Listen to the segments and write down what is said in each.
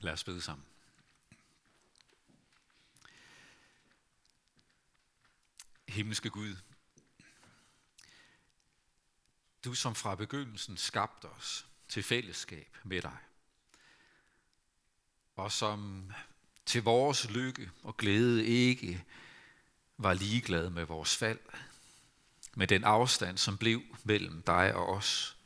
Lad os bede sammen. Himmelske Gud, du som fra begyndelsen skabte os til fællesskab med dig, og som til vores lykke og glæde ikke var ligeglad med vores fald, med den afstand, som blev mellem dig og os.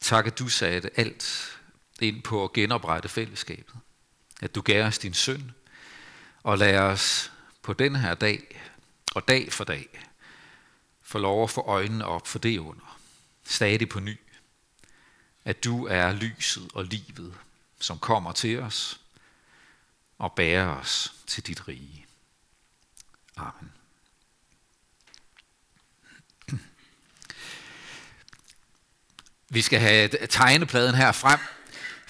Tak, at du satte alt ind på at genoprette fællesskabet. At du gav os din søn, og lad os på den her dag, og dag for dag, få lov at få øjnene op for det under. Stadig på ny. At du er lyset og livet, som kommer til os og bærer os til dit rige. Amen. Vi skal have tegnepladen her frem,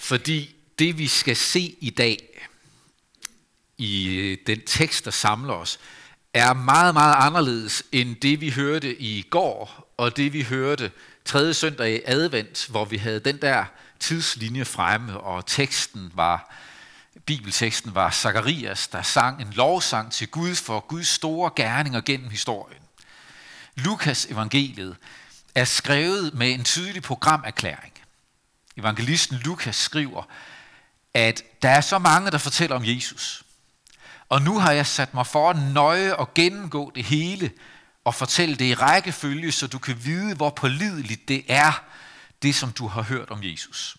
fordi det vi skal se i dag, i øh, den tekst, der samler os, er meget, meget anderledes end det, vi hørte i går, og det, vi hørte tredje søndag i advent, hvor vi havde den der tidslinje fremme, og teksten var, bibelteksten var Zakarias, der sang en lovsang til Gud for Guds store gerninger gennem historien. Lukas evangeliet er skrevet med en tydelig programerklæring. Evangelisten Lukas skriver, at der er så mange, der fortæller om Jesus. Og nu har jeg sat mig for nøje og gennemgå det hele og fortælle det i rækkefølge, så du kan vide, hvor pålideligt det er, det som du har hørt om Jesus.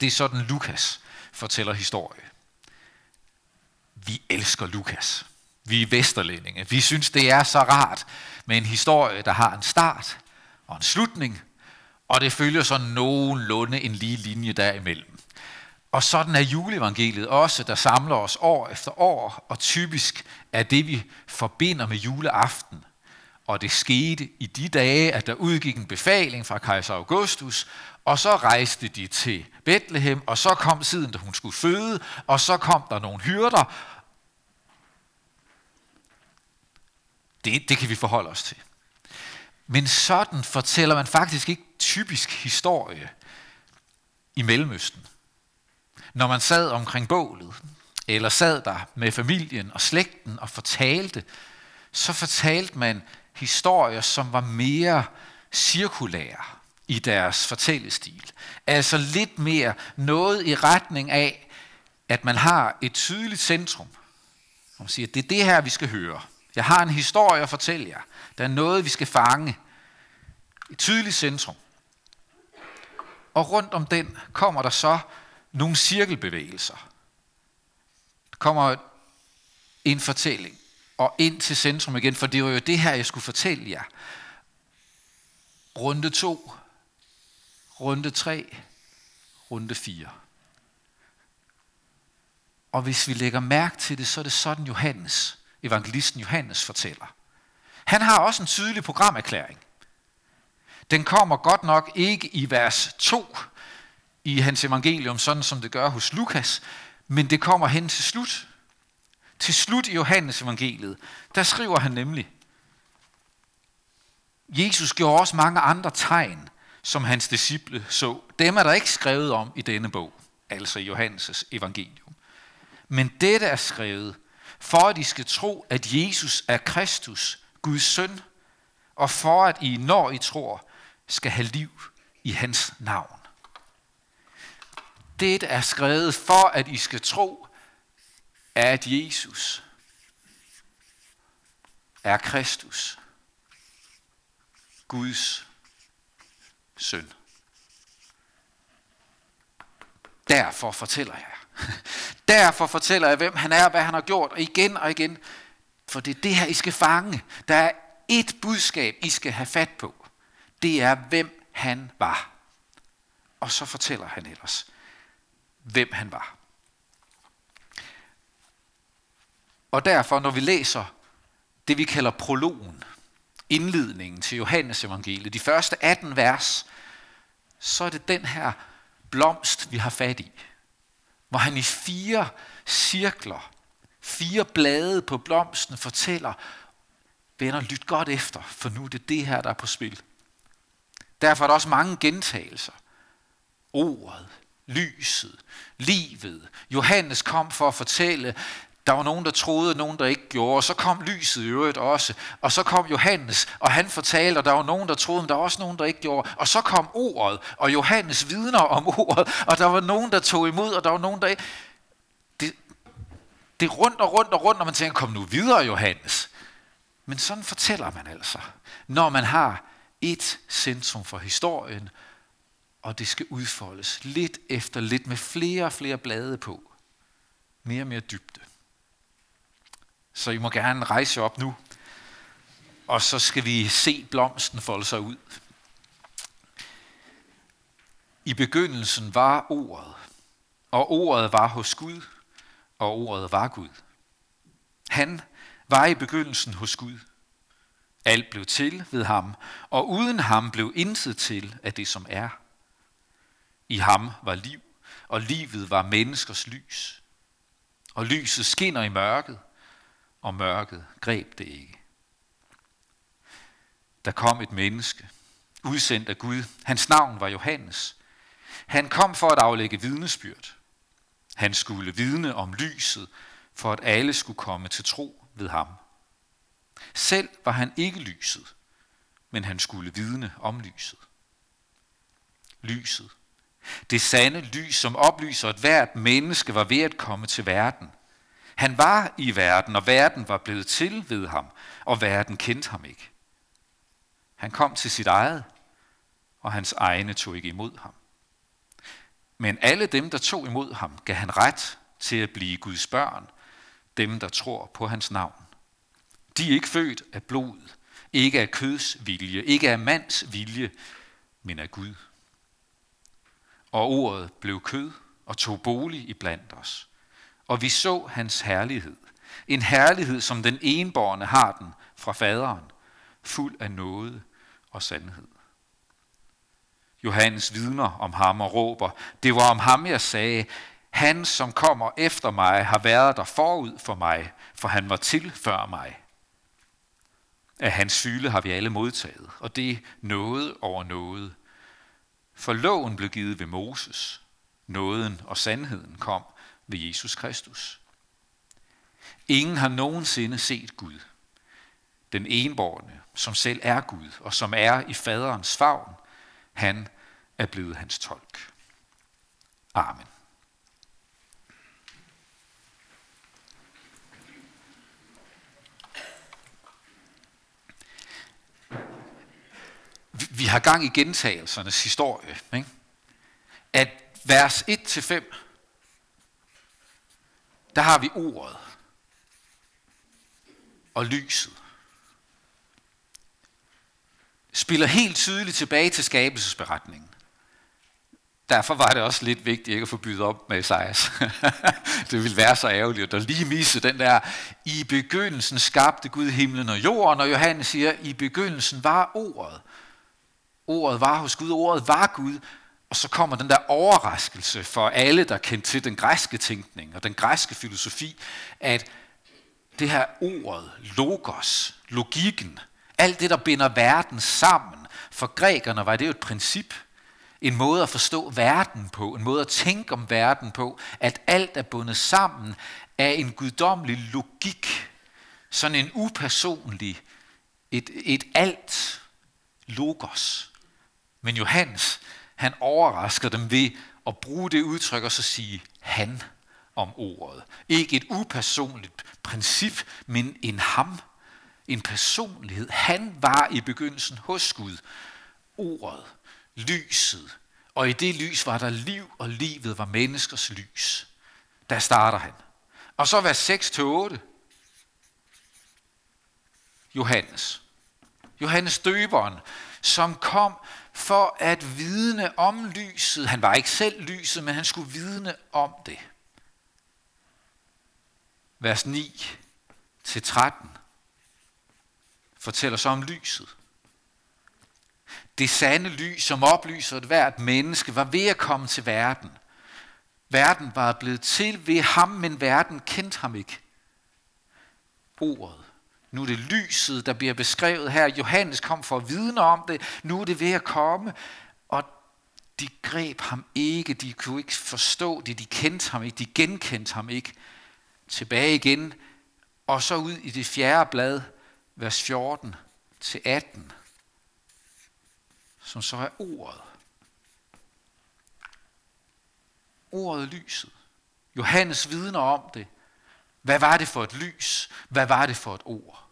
Det er sådan, Lukas fortæller historie. Vi elsker Lukas. Vi er vesterlændinge. Vi synes, det er så rart med en historie, der har en start og en slutning, og det følger så nogenlunde en lige linje derimellem. Og sådan er juleevangeliet også, der samler os år efter år, og typisk er det, vi forbinder med juleaften. Og det skete i de dage, at der udgik en befaling fra kejser Augustus, og så rejste de til Bethlehem, og så kom tiden, da hun skulle føde, og så kom der nogle hyrder. Det, det kan vi forholde os til. Men sådan fortæller man faktisk ikke typisk historie i Mellemøsten. Når man sad omkring bålet, eller sad der med familien og slægten og fortalte, så fortalte man historier, som var mere cirkulære i deres fortællestil. Altså lidt mere noget i retning af, at man har et tydeligt centrum. Man siger, det er det her, vi skal høre. Jeg har en historie at fortælle jer. Der er noget, vi skal fange. Et tydeligt centrum. Og rundt om den kommer der så nogle cirkelbevægelser. Der kommer en fortælling og ind til centrum igen, for det var jo det her, jeg skulle fortælle jer. Runde 2, runde 3, runde 4. Og hvis vi lægger mærke til det, så er det sådan Johannes, evangelisten Johannes fortæller. Han har også en tydelig programerklæring. Den kommer godt nok ikke i vers 2 i hans evangelium, sådan som det gør hos Lukas, men det kommer hen til slut. Til slut i Johannes evangeliet, der skriver han nemlig, Jesus gjorde også mange andre tegn, som hans disciple så. Dem er der ikke skrevet om i denne bog, altså i Johannes' evangelium. Men dette er skrevet, for at I skal tro, at Jesus er Kristus, Guds søn, og for at I, når I tror, skal have liv i hans navn. Det er skrevet for, at I skal tro, at Jesus er Kristus, Guds søn. Derfor fortæller jeg. Derfor fortæller jeg, hvem han er, hvad han har gjort, og igen og igen. For det er det her, I skal fange. Der er et budskab, I skal have fat på. Det er, hvem han var. Og så fortæller han ellers, hvem han var. Og derfor, når vi læser det, vi kalder prologen, indledningen til Johannes evangeliet, de første 18 vers, så er det den her blomst, vi har fat i. Hvor han i fire cirkler, fire blade på blomsten fortæller, venner, lyt godt efter, for nu er det det her, der er på spil. Derfor er der også mange gentagelser. Ordet, lyset, livet. Johannes kom for at fortælle, der var nogen, der troede, nogen, der ikke gjorde. Og så kom lyset i øvrigt også. Og så kom Johannes, og han fortalte, og der var nogen, der troede, men der var også nogen, der ikke gjorde. Og så kom ordet, og Johannes vidner om ordet, og der var nogen, der tog imod, og der var nogen, der ikke... Det, det er rundt og rundt og rundt, når man tænker, kom nu videre, Johannes. Men sådan fortæller man altså, når man har et centrum for historien, og det skal udfoldes lidt efter lidt med flere og flere blade på. Mere og mere dybde. Så I må gerne rejse op nu, og så skal vi se blomsten folde sig ud. I begyndelsen var ordet, og ordet var hos Gud, og ordet var Gud. Han var i begyndelsen hos Gud. Alt blev til ved ham, og uden ham blev intet til af det, som er. I ham var liv, og livet var menneskers lys. Og lyset skinner i mørket, og mørket greb det ikke. Der kom et menneske, udsendt af Gud. Hans navn var Johannes. Han kom for at aflægge vidnesbyrd. Han skulle vidne om lyset, for at alle skulle komme til tro ved ham. Selv var han ikke lyset, men han skulle vidne om lyset. Lyset. Det sande lys, som oplyser, at hvert menneske var ved at komme til verden. Han var i verden, og verden var blevet til ved ham, og verden kendte ham ikke. Han kom til sit eget, og hans egne tog ikke imod ham. Men alle dem, der tog imod ham, gav han ret til at blive Guds børn, dem, der tror på hans navn. De er ikke født af blod, ikke af køds vilje, ikke af mands vilje, men af Gud. Og ordet blev kød og tog bolig i blandt os. Og vi så hans herlighed. En herlighed, som den enborne har den fra faderen, fuld af nåde og sandhed. Johannes vidner om ham og råber, det var om ham, jeg sagde, han, som kommer efter mig, har været der forud for mig, for han var til før mig. Af hans fylde har vi alle modtaget, og det er noget over noget. For loven blev givet ved Moses, nåden og sandheden kom ved Jesus Kristus. Ingen har nogensinde set Gud. Den enborgne, som selv er Gud, og som er i faderens favn, han er blevet hans tolk. Amen. Vi har gang i gentagelsernes historie. Ikke? At vers 1-5, der har vi ordet og lyset. Spiller helt tydeligt tilbage til skabelsesberetningen. Derfor var det også lidt vigtigt ikke at få byttet op med Esajas. det ville være så ærgerligt at lige misse den der, i begyndelsen skabte Gud himlen og jorden, og Johannes siger, i begyndelsen var ordet. Ordet var hos Gud, ordet var Gud, og så kommer den der overraskelse for alle, der kendte til den græske tænkning og den græske filosofi, at det her ordet, logos, logikken, alt det, der binder verden sammen, for grækerne var det jo et princip, en måde at forstå verden på, en måde at tænke om verden på, at alt er bundet sammen af en guddommelig logik, sådan en upersonlig, et, et alt logos. Men Johannes, han overrasker dem ved at bruge det udtryk og så sige han om ordet. Ikke et upersonligt princip, men en ham, en personlighed. Han var i begyndelsen hos Gud. Ordet, lyset, og i det lys var der liv, og livet var menneskers lys. Der starter han. Og så vers 6-8. Johannes. Johannes døberen, som kom for at vidne om lyset. Han var ikke selv lyset, men han skulle vidne om det. Vers 9 til 13 fortæller så om lyset. Det sande lys, som oplyser et hvert menneske, var ved at komme til verden. Verden var blevet til ved ham, men verden kendte ham ikke. Ordet nu er det lyset, der bliver beskrevet her. Johannes kom for at vidne om det. Nu er det ved at komme. Og de greb ham ikke, de kunne ikke forstå det, de kendte ham ikke, de genkendte ham ikke. Tilbage igen, og så ud i det fjerde blad, vers 14 til 18, som så er ordet. Ordet lyset. Johannes vidner om det. Hvad var det for et lys? Hvad var det for et ord?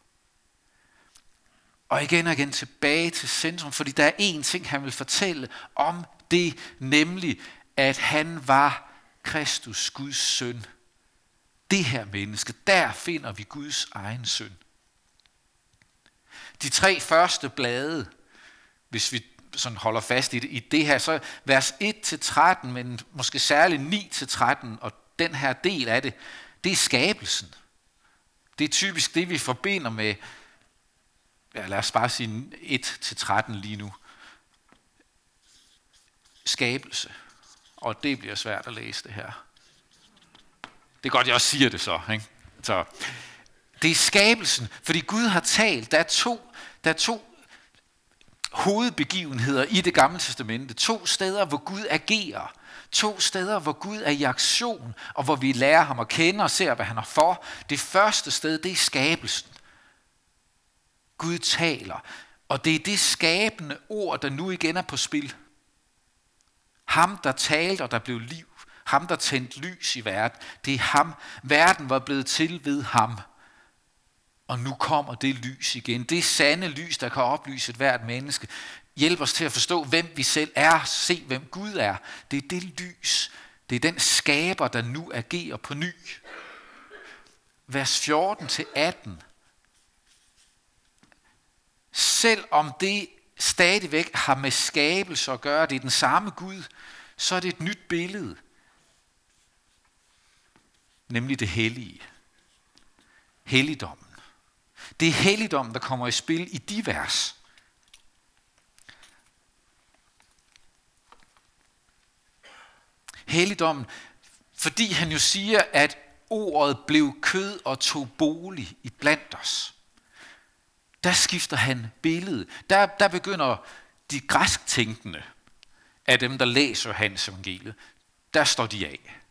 Og igen og igen tilbage til centrum, fordi der er én ting, han vil fortælle om det, nemlig at han var Kristus, Guds søn. Det her menneske, der finder vi Guds egen søn. De tre første blade, hvis vi sådan holder fast i det, i det her, så vers 1-13, men måske særligt 9-13, og den her del af det, det er skabelsen. Det er typisk det, vi forbinder med, ja, lad os bare sige 1-13 lige nu. Skabelse. Og det bliver svært at læse det her. Det er godt, jeg også siger det så. Ikke? så det er skabelsen, fordi Gud har talt. Der er to, der er to hovedbegivenheder i det gamle testamente. To steder, hvor Gud agerer. To steder, hvor Gud er i aktion, og hvor vi lærer ham at kende og ser, hvad han har for. Det første sted, det er skabelsen. Gud taler, og det er det skabende ord, der nu igen er på spil. Ham, der talte, og der blev liv. Ham, der tændte lys i verden. Det er ham. Verden var blevet til ved ham. Og nu kommer det lys igen. Det sande lys, der kan oplyse et hvert menneske. Hjælp os til at forstå, hvem vi selv er. Se, hvem Gud er. Det er det lys. Det er den skaber, der nu agerer på ny. Vers 14-18. Selv om det stadigvæk har med skabelse at gøre, det er den samme Gud, så er det et nyt billede. Nemlig det hellige. Helligdommen. Det er helligdommen, der kommer i spil i de vers. Helligdommen, fordi han jo siger, at ordet blev kød og tog bolig i blandt os. Der skifter han billede. Der, der begynder de græsk tænkende af dem, der læser hans evangeliet, der står de af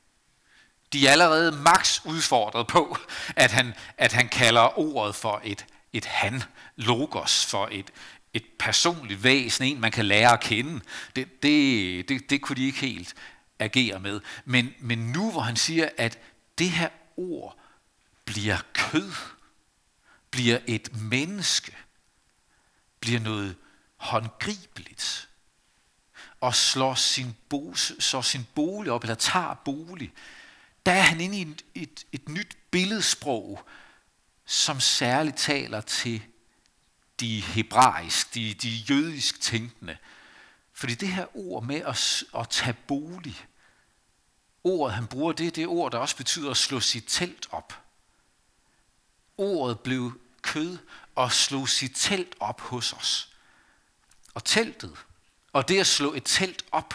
de er allerede max udfordret på, at han, at han kalder ordet for et, et han, logos, for et, et personligt væsen, en man kan lære at kende. Det, det, det, det kunne de ikke helt agere med. Men, men nu hvor han siger, at det her ord bliver kød, bliver et menneske, bliver noget håndgribeligt, og slår sin, bo, slår sin bolig op, eller tager bolig der er han inde i et, et, et nyt billedsprog, som særligt taler til de hebraisk, de, de jødisk tænkende. Fordi det her ord med at, at tage bolig, ordet han bruger, det er det ord, der også betyder at slå sit telt op. Ordet blev kød og slog sit telt op hos os. Og teltet, og det at slå et telt op,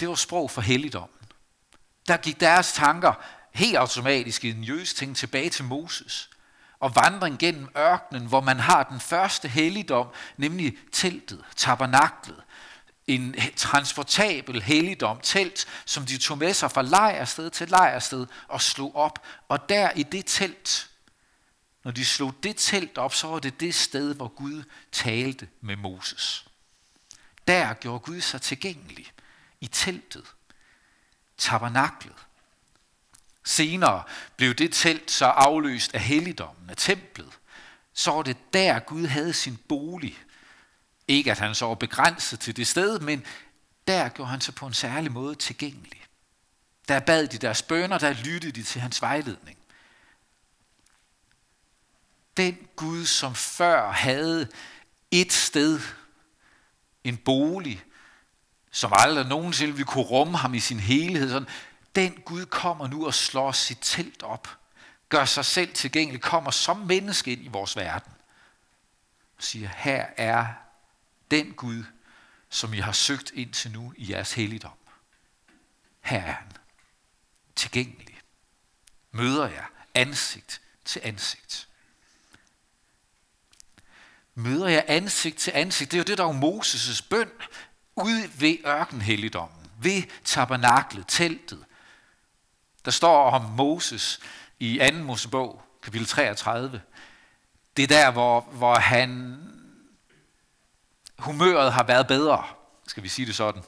det var sprog for helligdom der gik deres tanker helt automatisk i den jødiske ting tilbage til Moses og vandring gennem ørkenen, hvor man har den første helligdom, nemlig teltet, tabernaklet. En transportabel helligdom, telt, som de tog med sig fra lejrsted til lejrsted og slog op. Og der i det telt, når de slog det telt op, så var det det sted, hvor Gud talte med Moses. Der gjorde Gud sig tilgængelig i teltet tabernaklet. Senere blev det telt så afløst af helligdommen, af templet. Så var det der, Gud havde sin bolig. Ikke at han så var begrænset til det sted, men der gjorde han sig på en særlig måde tilgængelig. Der bad de deres bønder, der lyttede de til hans vejledning. Den Gud, som før havde et sted, en bolig, som aldrig nogensinde ville kunne rumme ham i sin helhed. Sådan, den Gud kommer nu og slår sit telt op, gør sig selv tilgængelig, kommer som menneske ind i vores verden og siger, her er den Gud, som I har søgt ind til nu i jeres helligdom. Her er han. Tilgængelig. Møder jer ansigt til ansigt. Møder jeg ansigt til ansigt. Det er jo det, der er Moses' bøn ude ved ørkenhelligdommen, ved tabernaklet, teltet. Der står om Moses i 2. Mosebog, kapitel 33. Det er der, hvor, hvor han humøret har været bedre, skal vi sige det sådan.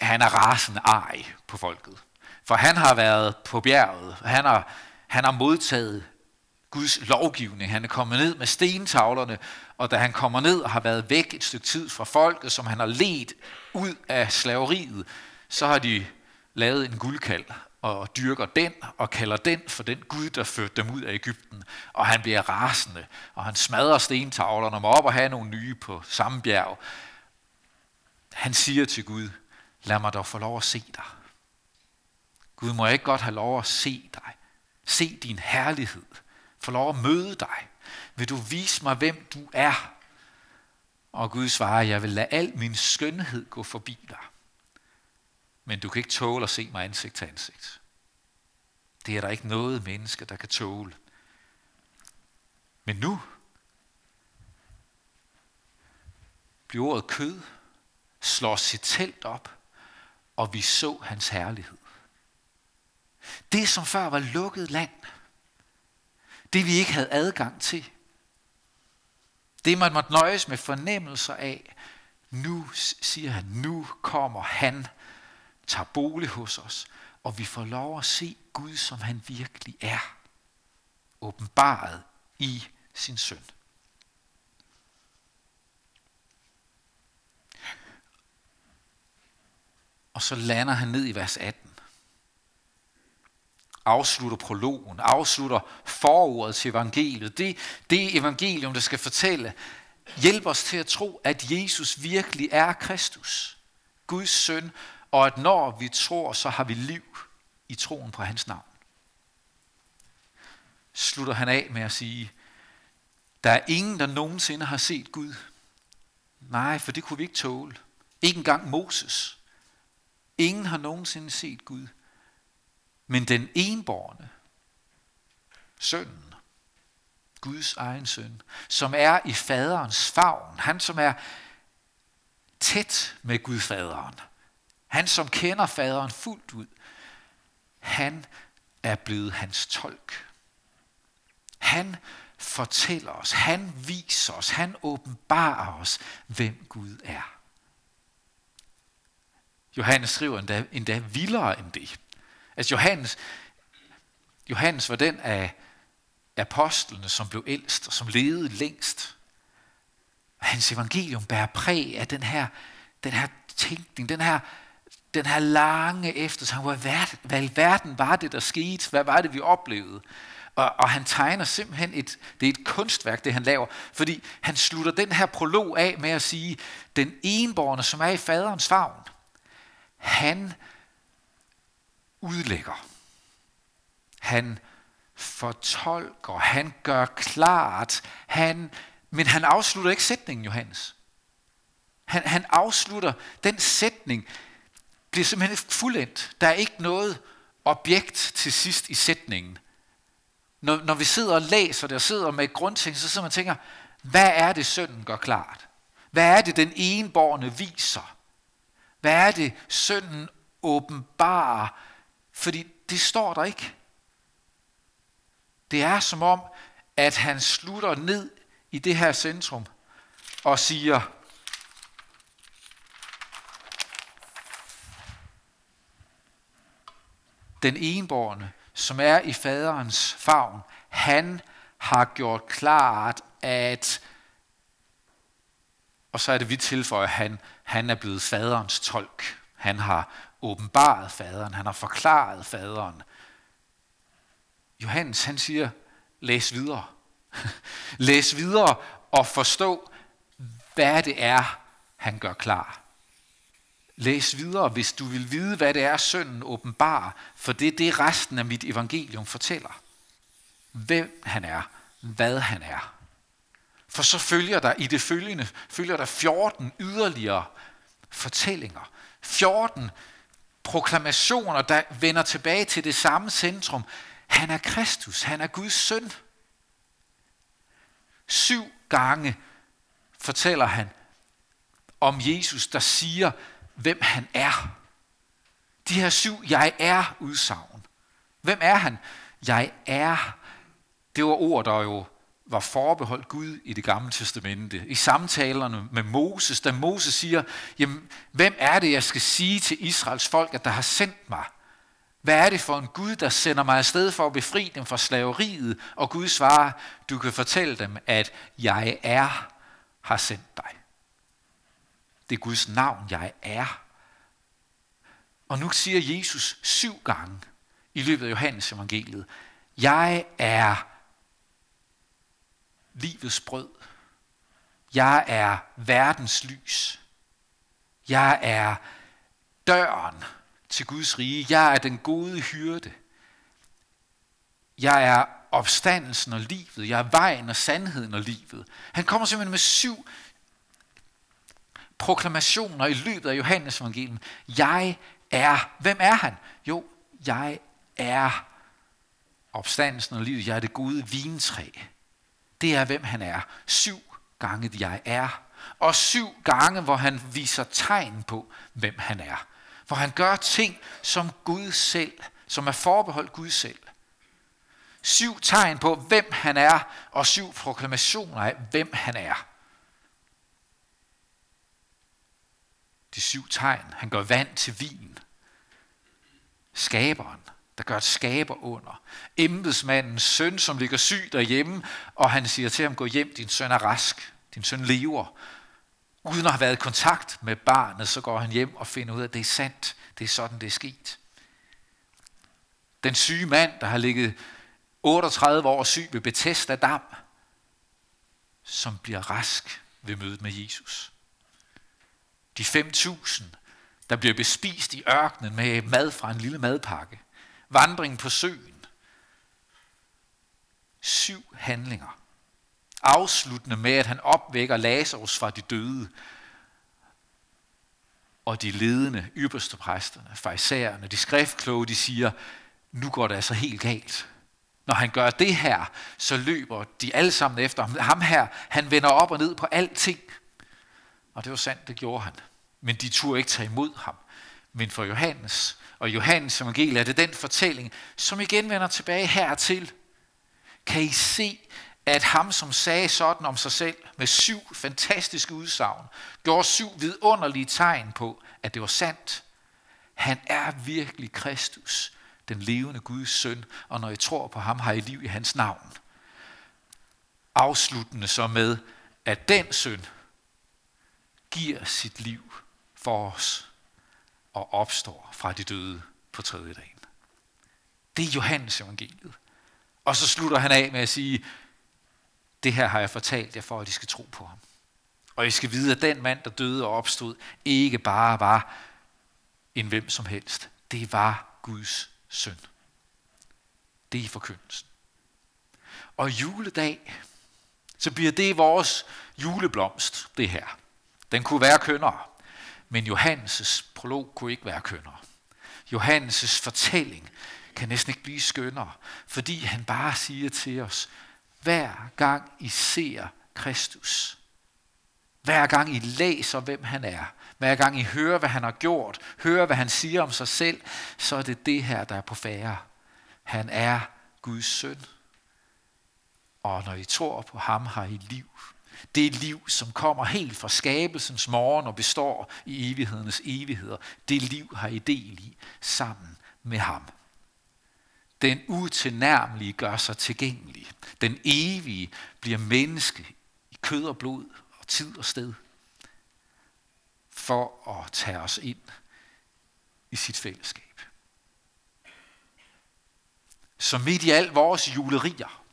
Han er rasende ej på folket. For han har været på bjerget. Han har, han har modtaget Guds lovgivning. Han er kommet ned med stentavlerne, og da han kommer ned og har været væk et stykke tid fra folket, som han har let ud af slaveriet, så har de lavet en guldkald og dyrker den og kalder den for den Gud, der førte dem ud af Ægypten. Og han bliver rasende, og han smadrer stentavlerne og må op og have nogle nye på samme bjerg. Han siger til Gud, lad mig dog få lov at se dig. Gud, må jeg ikke godt have lov at se dig? Se din herlighed. Få lov at møde dig. Vil du vise mig, hvem du er? Og Gud svarer, jeg vil lade al min skønhed gå forbi dig. Men du kan ikke tåle at se mig ansigt til ansigt. Det er der ikke noget menneske, der kan tåle. Men nu bliver ordet kød, slår sit telt op, og vi så hans herlighed. Det, som før var lukket land, det vi ikke havde adgang til, det man måtte nøjes med fornemmelser af, nu siger han, nu kommer han, tager bolig hos os, og vi får lov at se Gud, som han virkelig er, åbenbaret i sin søn. Og så lander han ned i vers 18. Afslutter prologen, afslutter forordet til evangeliet. Det, det evangelium, der skal fortælle, hjælper os til at tro, at Jesus virkelig er Kristus, Guds søn, og at når vi tror, så har vi liv i troen på hans navn. Slutter han af med at sige, der er ingen, der nogensinde har set Gud. Nej, for det kunne vi ikke tåle. Ikke engang Moses. Ingen har nogensinde set Gud. Men den enborne, sønnen, Guds egen søn, som er i faderens favn, han som er tæt med Gud faderen, han som kender faderen fuldt ud, han er blevet hans tolk. Han fortæller os, han viser os, han åbenbarer os, hvem Gud er. Johannes skriver endda, endda vildere end det. Altså Johannes, Johannes var den af apostlene, som blev ældst og som levede længst. Hans evangelium bærer præg af den her, den her tænkning, den her den her lange eftertanke, hvad, hvad i verden var det, der skete? Hvad var det, vi oplevede? Og, og han tegner simpelthen et, det er et kunstværk, det han laver, fordi han slutter den her prolog af med at sige, den enborne, som er i faderens favn, han udlægger. Han fortolker, han gør klart, han, men han afslutter ikke sætningen, Johannes. Han, han afslutter den sætning, bliver simpelthen fuldendt. Der er ikke noget objekt til sidst i sætningen. Når, når vi sidder og læser det og sidder med grundting, så sidder man og tænker, hvad er det sønnen gør klart? Hvad er det den enborne viser? Hvad er det sønnen åbenbarer? Fordi det står der ikke. Det er som om, at han slutter ned i det her centrum og siger, den enborne, som er i faderens favn, han har gjort klart, at, og så er det vi tilføjer, han, han er blevet faderens tolk. Han har åbenbaret faderen, han har forklaret faderen. Johannes, han siger, læs videre. læs videre og forstå, hvad det er, han gør klar. Læs videre, hvis du vil vide, hvad det er, sønnen åbenbarer, for det er det, resten af mit evangelium fortæller. Hvem han er, hvad han er. For så følger der i det følgende, følger der 14 yderligere fortællinger. 14 proklamationer, der vender tilbage til det samme centrum. Han er Kristus, han er Guds søn. Syv gange fortæller han om Jesus, der siger, hvem han er. De her syv jeg er udsagn. Hvem er han? Jeg er. Det var ord, der jo var forbeholdt Gud i det gamle testamente. I samtalerne med Moses, da Moses siger, jamen, hvem er det, jeg skal sige til Israels folk, at der har sendt mig? Hvad er det for en Gud, der sender mig afsted for at befri dem fra slaveriet? Og Gud svarer, du kan fortælle dem, at jeg er, har sendt dig. Det er Guds navn, jeg er. Og nu siger Jesus syv gange i løbet af Johannes evangeliet, jeg er livets brød. Jeg er verdens lys. Jeg er døren til Guds rige. Jeg er den gode hyrde. Jeg er opstandelsen og livet. Jeg er vejen og sandheden og livet. Han kommer simpelthen med syv proklamationer i løbet af Johannes evangelium. Jeg er. Hvem er han? Jo, jeg er opstandelsen og livet. Jeg er det gode vintræ. Det er, hvem han er. Syv gange jeg er. Og syv gange, hvor han viser tegn på, hvem han er. Hvor han gør ting som Gud selv, som er forbeholdt Gud selv. Syv tegn på, hvem han er, og syv proklamationer af, hvem han er. De syv tegn. Han gør vand til vin. Skaberen, der gør et skaber under. Embedsmandens søn, som ligger syg derhjemme, og han siger til ham, gå hjem, din søn er rask, din søn lever. Uden at have været i kontakt med barnet, så går han hjem og finder ud af, at det er sandt. Det er sådan, det er sket. Den syge mand, der har ligget 38 år syg ved Bethesda Dam, som bliver rask ved mødet med Jesus. De 5.000, der bliver bespist i ørkenen med mad fra en lille madpakke vandring på søen. Syv handlinger. Afsluttende med, at han opvækker Lazarus fra de døde. Og de ledende, ypperste præsterne, farisæerne, de skriftkloge, de siger, nu går det altså helt galt. Når han gør det her, så løber de alle sammen efter ham. Ham her, han vender op og ned på alting. Og det var sandt, det gjorde han. Men de turde ikke tage imod ham. Men for Johannes og Johannes evangelie er det den fortælling, som igen vender tilbage hertil. Kan I se, at ham, som sagde sådan om sig selv med syv fantastiske udsagn, gjorde syv vidunderlige tegn på, at det var sandt. Han er virkelig Kristus, den levende Guds søn, og når I tror på ham, har I liv i hans navn. Afsluttende så med, at den søn giver sit liv for os og opstår fra de døde på tredje dagen. Det er Johannes evangeliet. Og så slutter han af med at sige, det her har jeg fortalt jer for, at I skal tro på ham. Og I skal vide, at den mand, der døde og opstod, ikke bare var en hvem som helst. Det var Guds søn. Det er forkyndelsen. Og juledag, så bliver det vores juleblomst, det her. Den kunne være kønnere. Men Johannes' prolog kunne ikke være kønnere. Johannes' fortælling kan næsten ikke blive skønnere, fordi han bare siger til os, hver gang I ser Kristus, hver gang I læser, hvem han er, hver gang I hører, hvad han har gjort, hører, hvad han siger om sig selv, så er det det her, der er på færre. Han er Guds søn. Og når I tror på ham, har I liv. Det liv, som kommer helt fra skabelsens morgen og består i evighedernes evigheder. Det liv har I del i sammen med ham. Den utilnærmelige gør sig tilgængelig. Den evige bliver menneske i kød og blod og tid og sted for at tage os ind i sit fællesskab. Så midt i al vores julerier,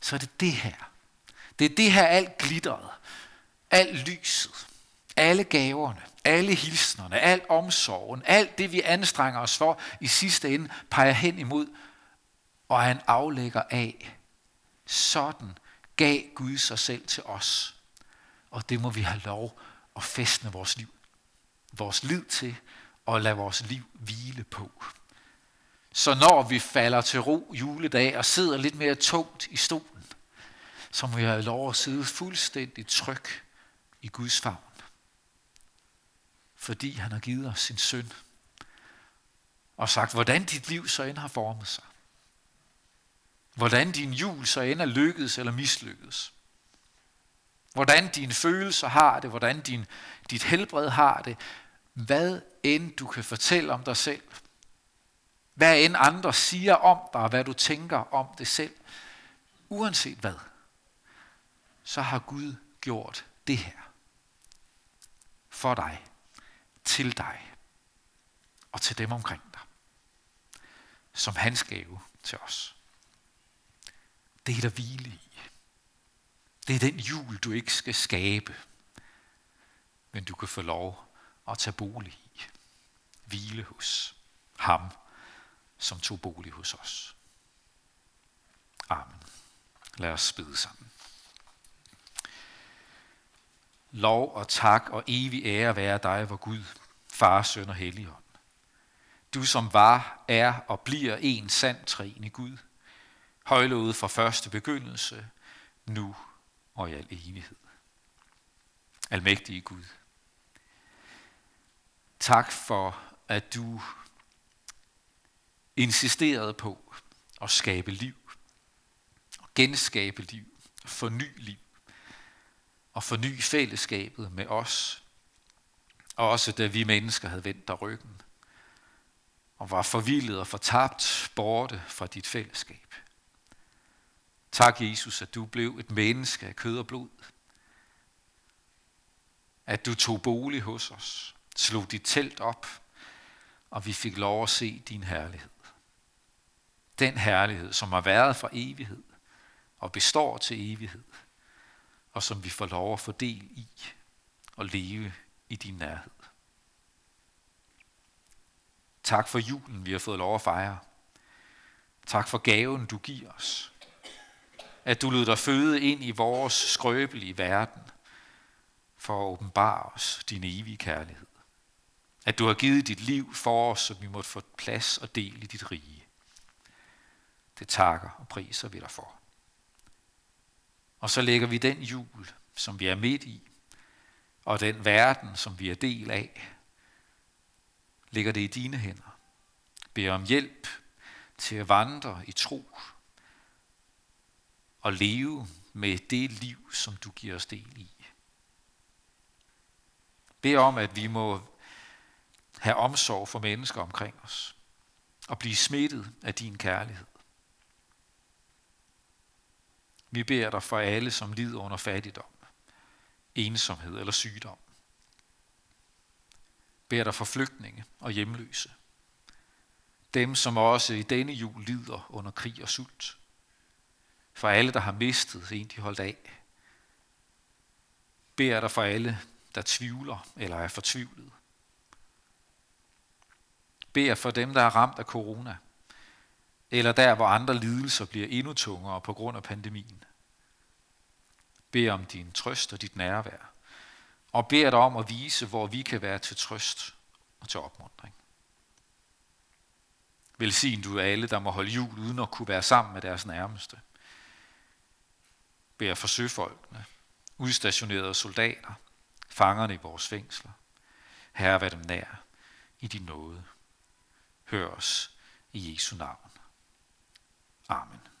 så er det det her, det er det her alt glitteret, alt lyset, alle gaverne, alle hilsnerne, al omsorgen, alt det vi anstrenger os for i sidste ende peger hen imod, og han aflægger af. Sådan gav Gud sig selv til os. Og det må vi have lov at festne vores liv, vores liv til, og lade vores liv hvile på. Så når vi falder til ro juledag og sidder lidt mere tungt i stolen, så må vi have lov at sidde fuldstændig tryg i Guds favn. fordi han har givet os sin søn, og sagt, hvordan dit liv så end har formet sig. Hvordan din jul så end er lykkedes eller mislykkedes. Hvordan dine følelser har det, hvordan din, dit helbred har det. Hvad end du kan fortælle om dig selv. Hvad end andre siger om dig, hvad du tænker om det selv. Uanset hvad, så har Gud gjort det her. For dig, til dig og til dem omkring dig. Som hans gave til os. Det er der hvile i. Det er den jul, du ikke skal skabe, men du kan få lov at tage bolig i. Hvile hos ham, som tog bolig hos os. Amen. Lad os bede sammen. Lov og tak og evig ære være dig, vor Gud, Far, Søn og Helligånd. Du som var, er og bliver en sand træen i Gud, højlovet fra første begyndelse, nu og i al evighed. Almægtige Gud, tak for, at du insisterede på at skabe liv, og genskabe liv, forny liv, og forny fællesskabet med os, også da vi mennesker havde vendt dig ryggen, og var forvildet og fortabt borte fra dit fællesskab. Tak, Jesus, at du blev et menneske af kød og blod. At du tog bolig hos os, slog dit telt op, og vi fik lov at se din herlighed. Den herlighed, som har været fra evighed og består til evighed, og som vi får lov at få del i og leve i din nærhed. Tak for julen, vi har fået lov at fejre. Tak for gaven, du giver os at du lød dig føde ind i vores skrøbelige verden for at åbenbare os din evige kærlighed. At du har givet dit liv for os, så vi måtte få plads og del i dit rige. Det takker og priser vi dig for. Og så lægger vi den jul, som vi er midt i, og den verden, som vi er del af, lægger det i dine hænder. Bed om hjælp til at vandre i tro og leve med det liv, som du giver os del i. Bed om, at vi må have omsorg for mennesker omkring os og blive smittet af din kærlighed. Vi beder dig for alle, som lider under fattigdom, ensomhed eller sygdom. Beder dig for flygtninge og hjemløse. Dem, som også i denne jul lider under krig og sult for alle, der har mistet en, de holdt af. Beder dig for alle, der tvivler eller er fortvivlet. Beder for dem, der er ramt af corona, eller der, hvor andre lidelser bliver endnu tungere på grund af pandemien. Bed om din trøst og dit nærvær, og bed dig om at vise, hvor vi kan være til trøst og til opmuntring. Velsign du alle, der må holde jul uden at kunne være sammen med deres nærmeste – Bær for søfolkene, udstationerede soldater, fangerne i vores fængsler. Herre, vær dem nær i din nåde. Hør os i Jesu navn. Amen.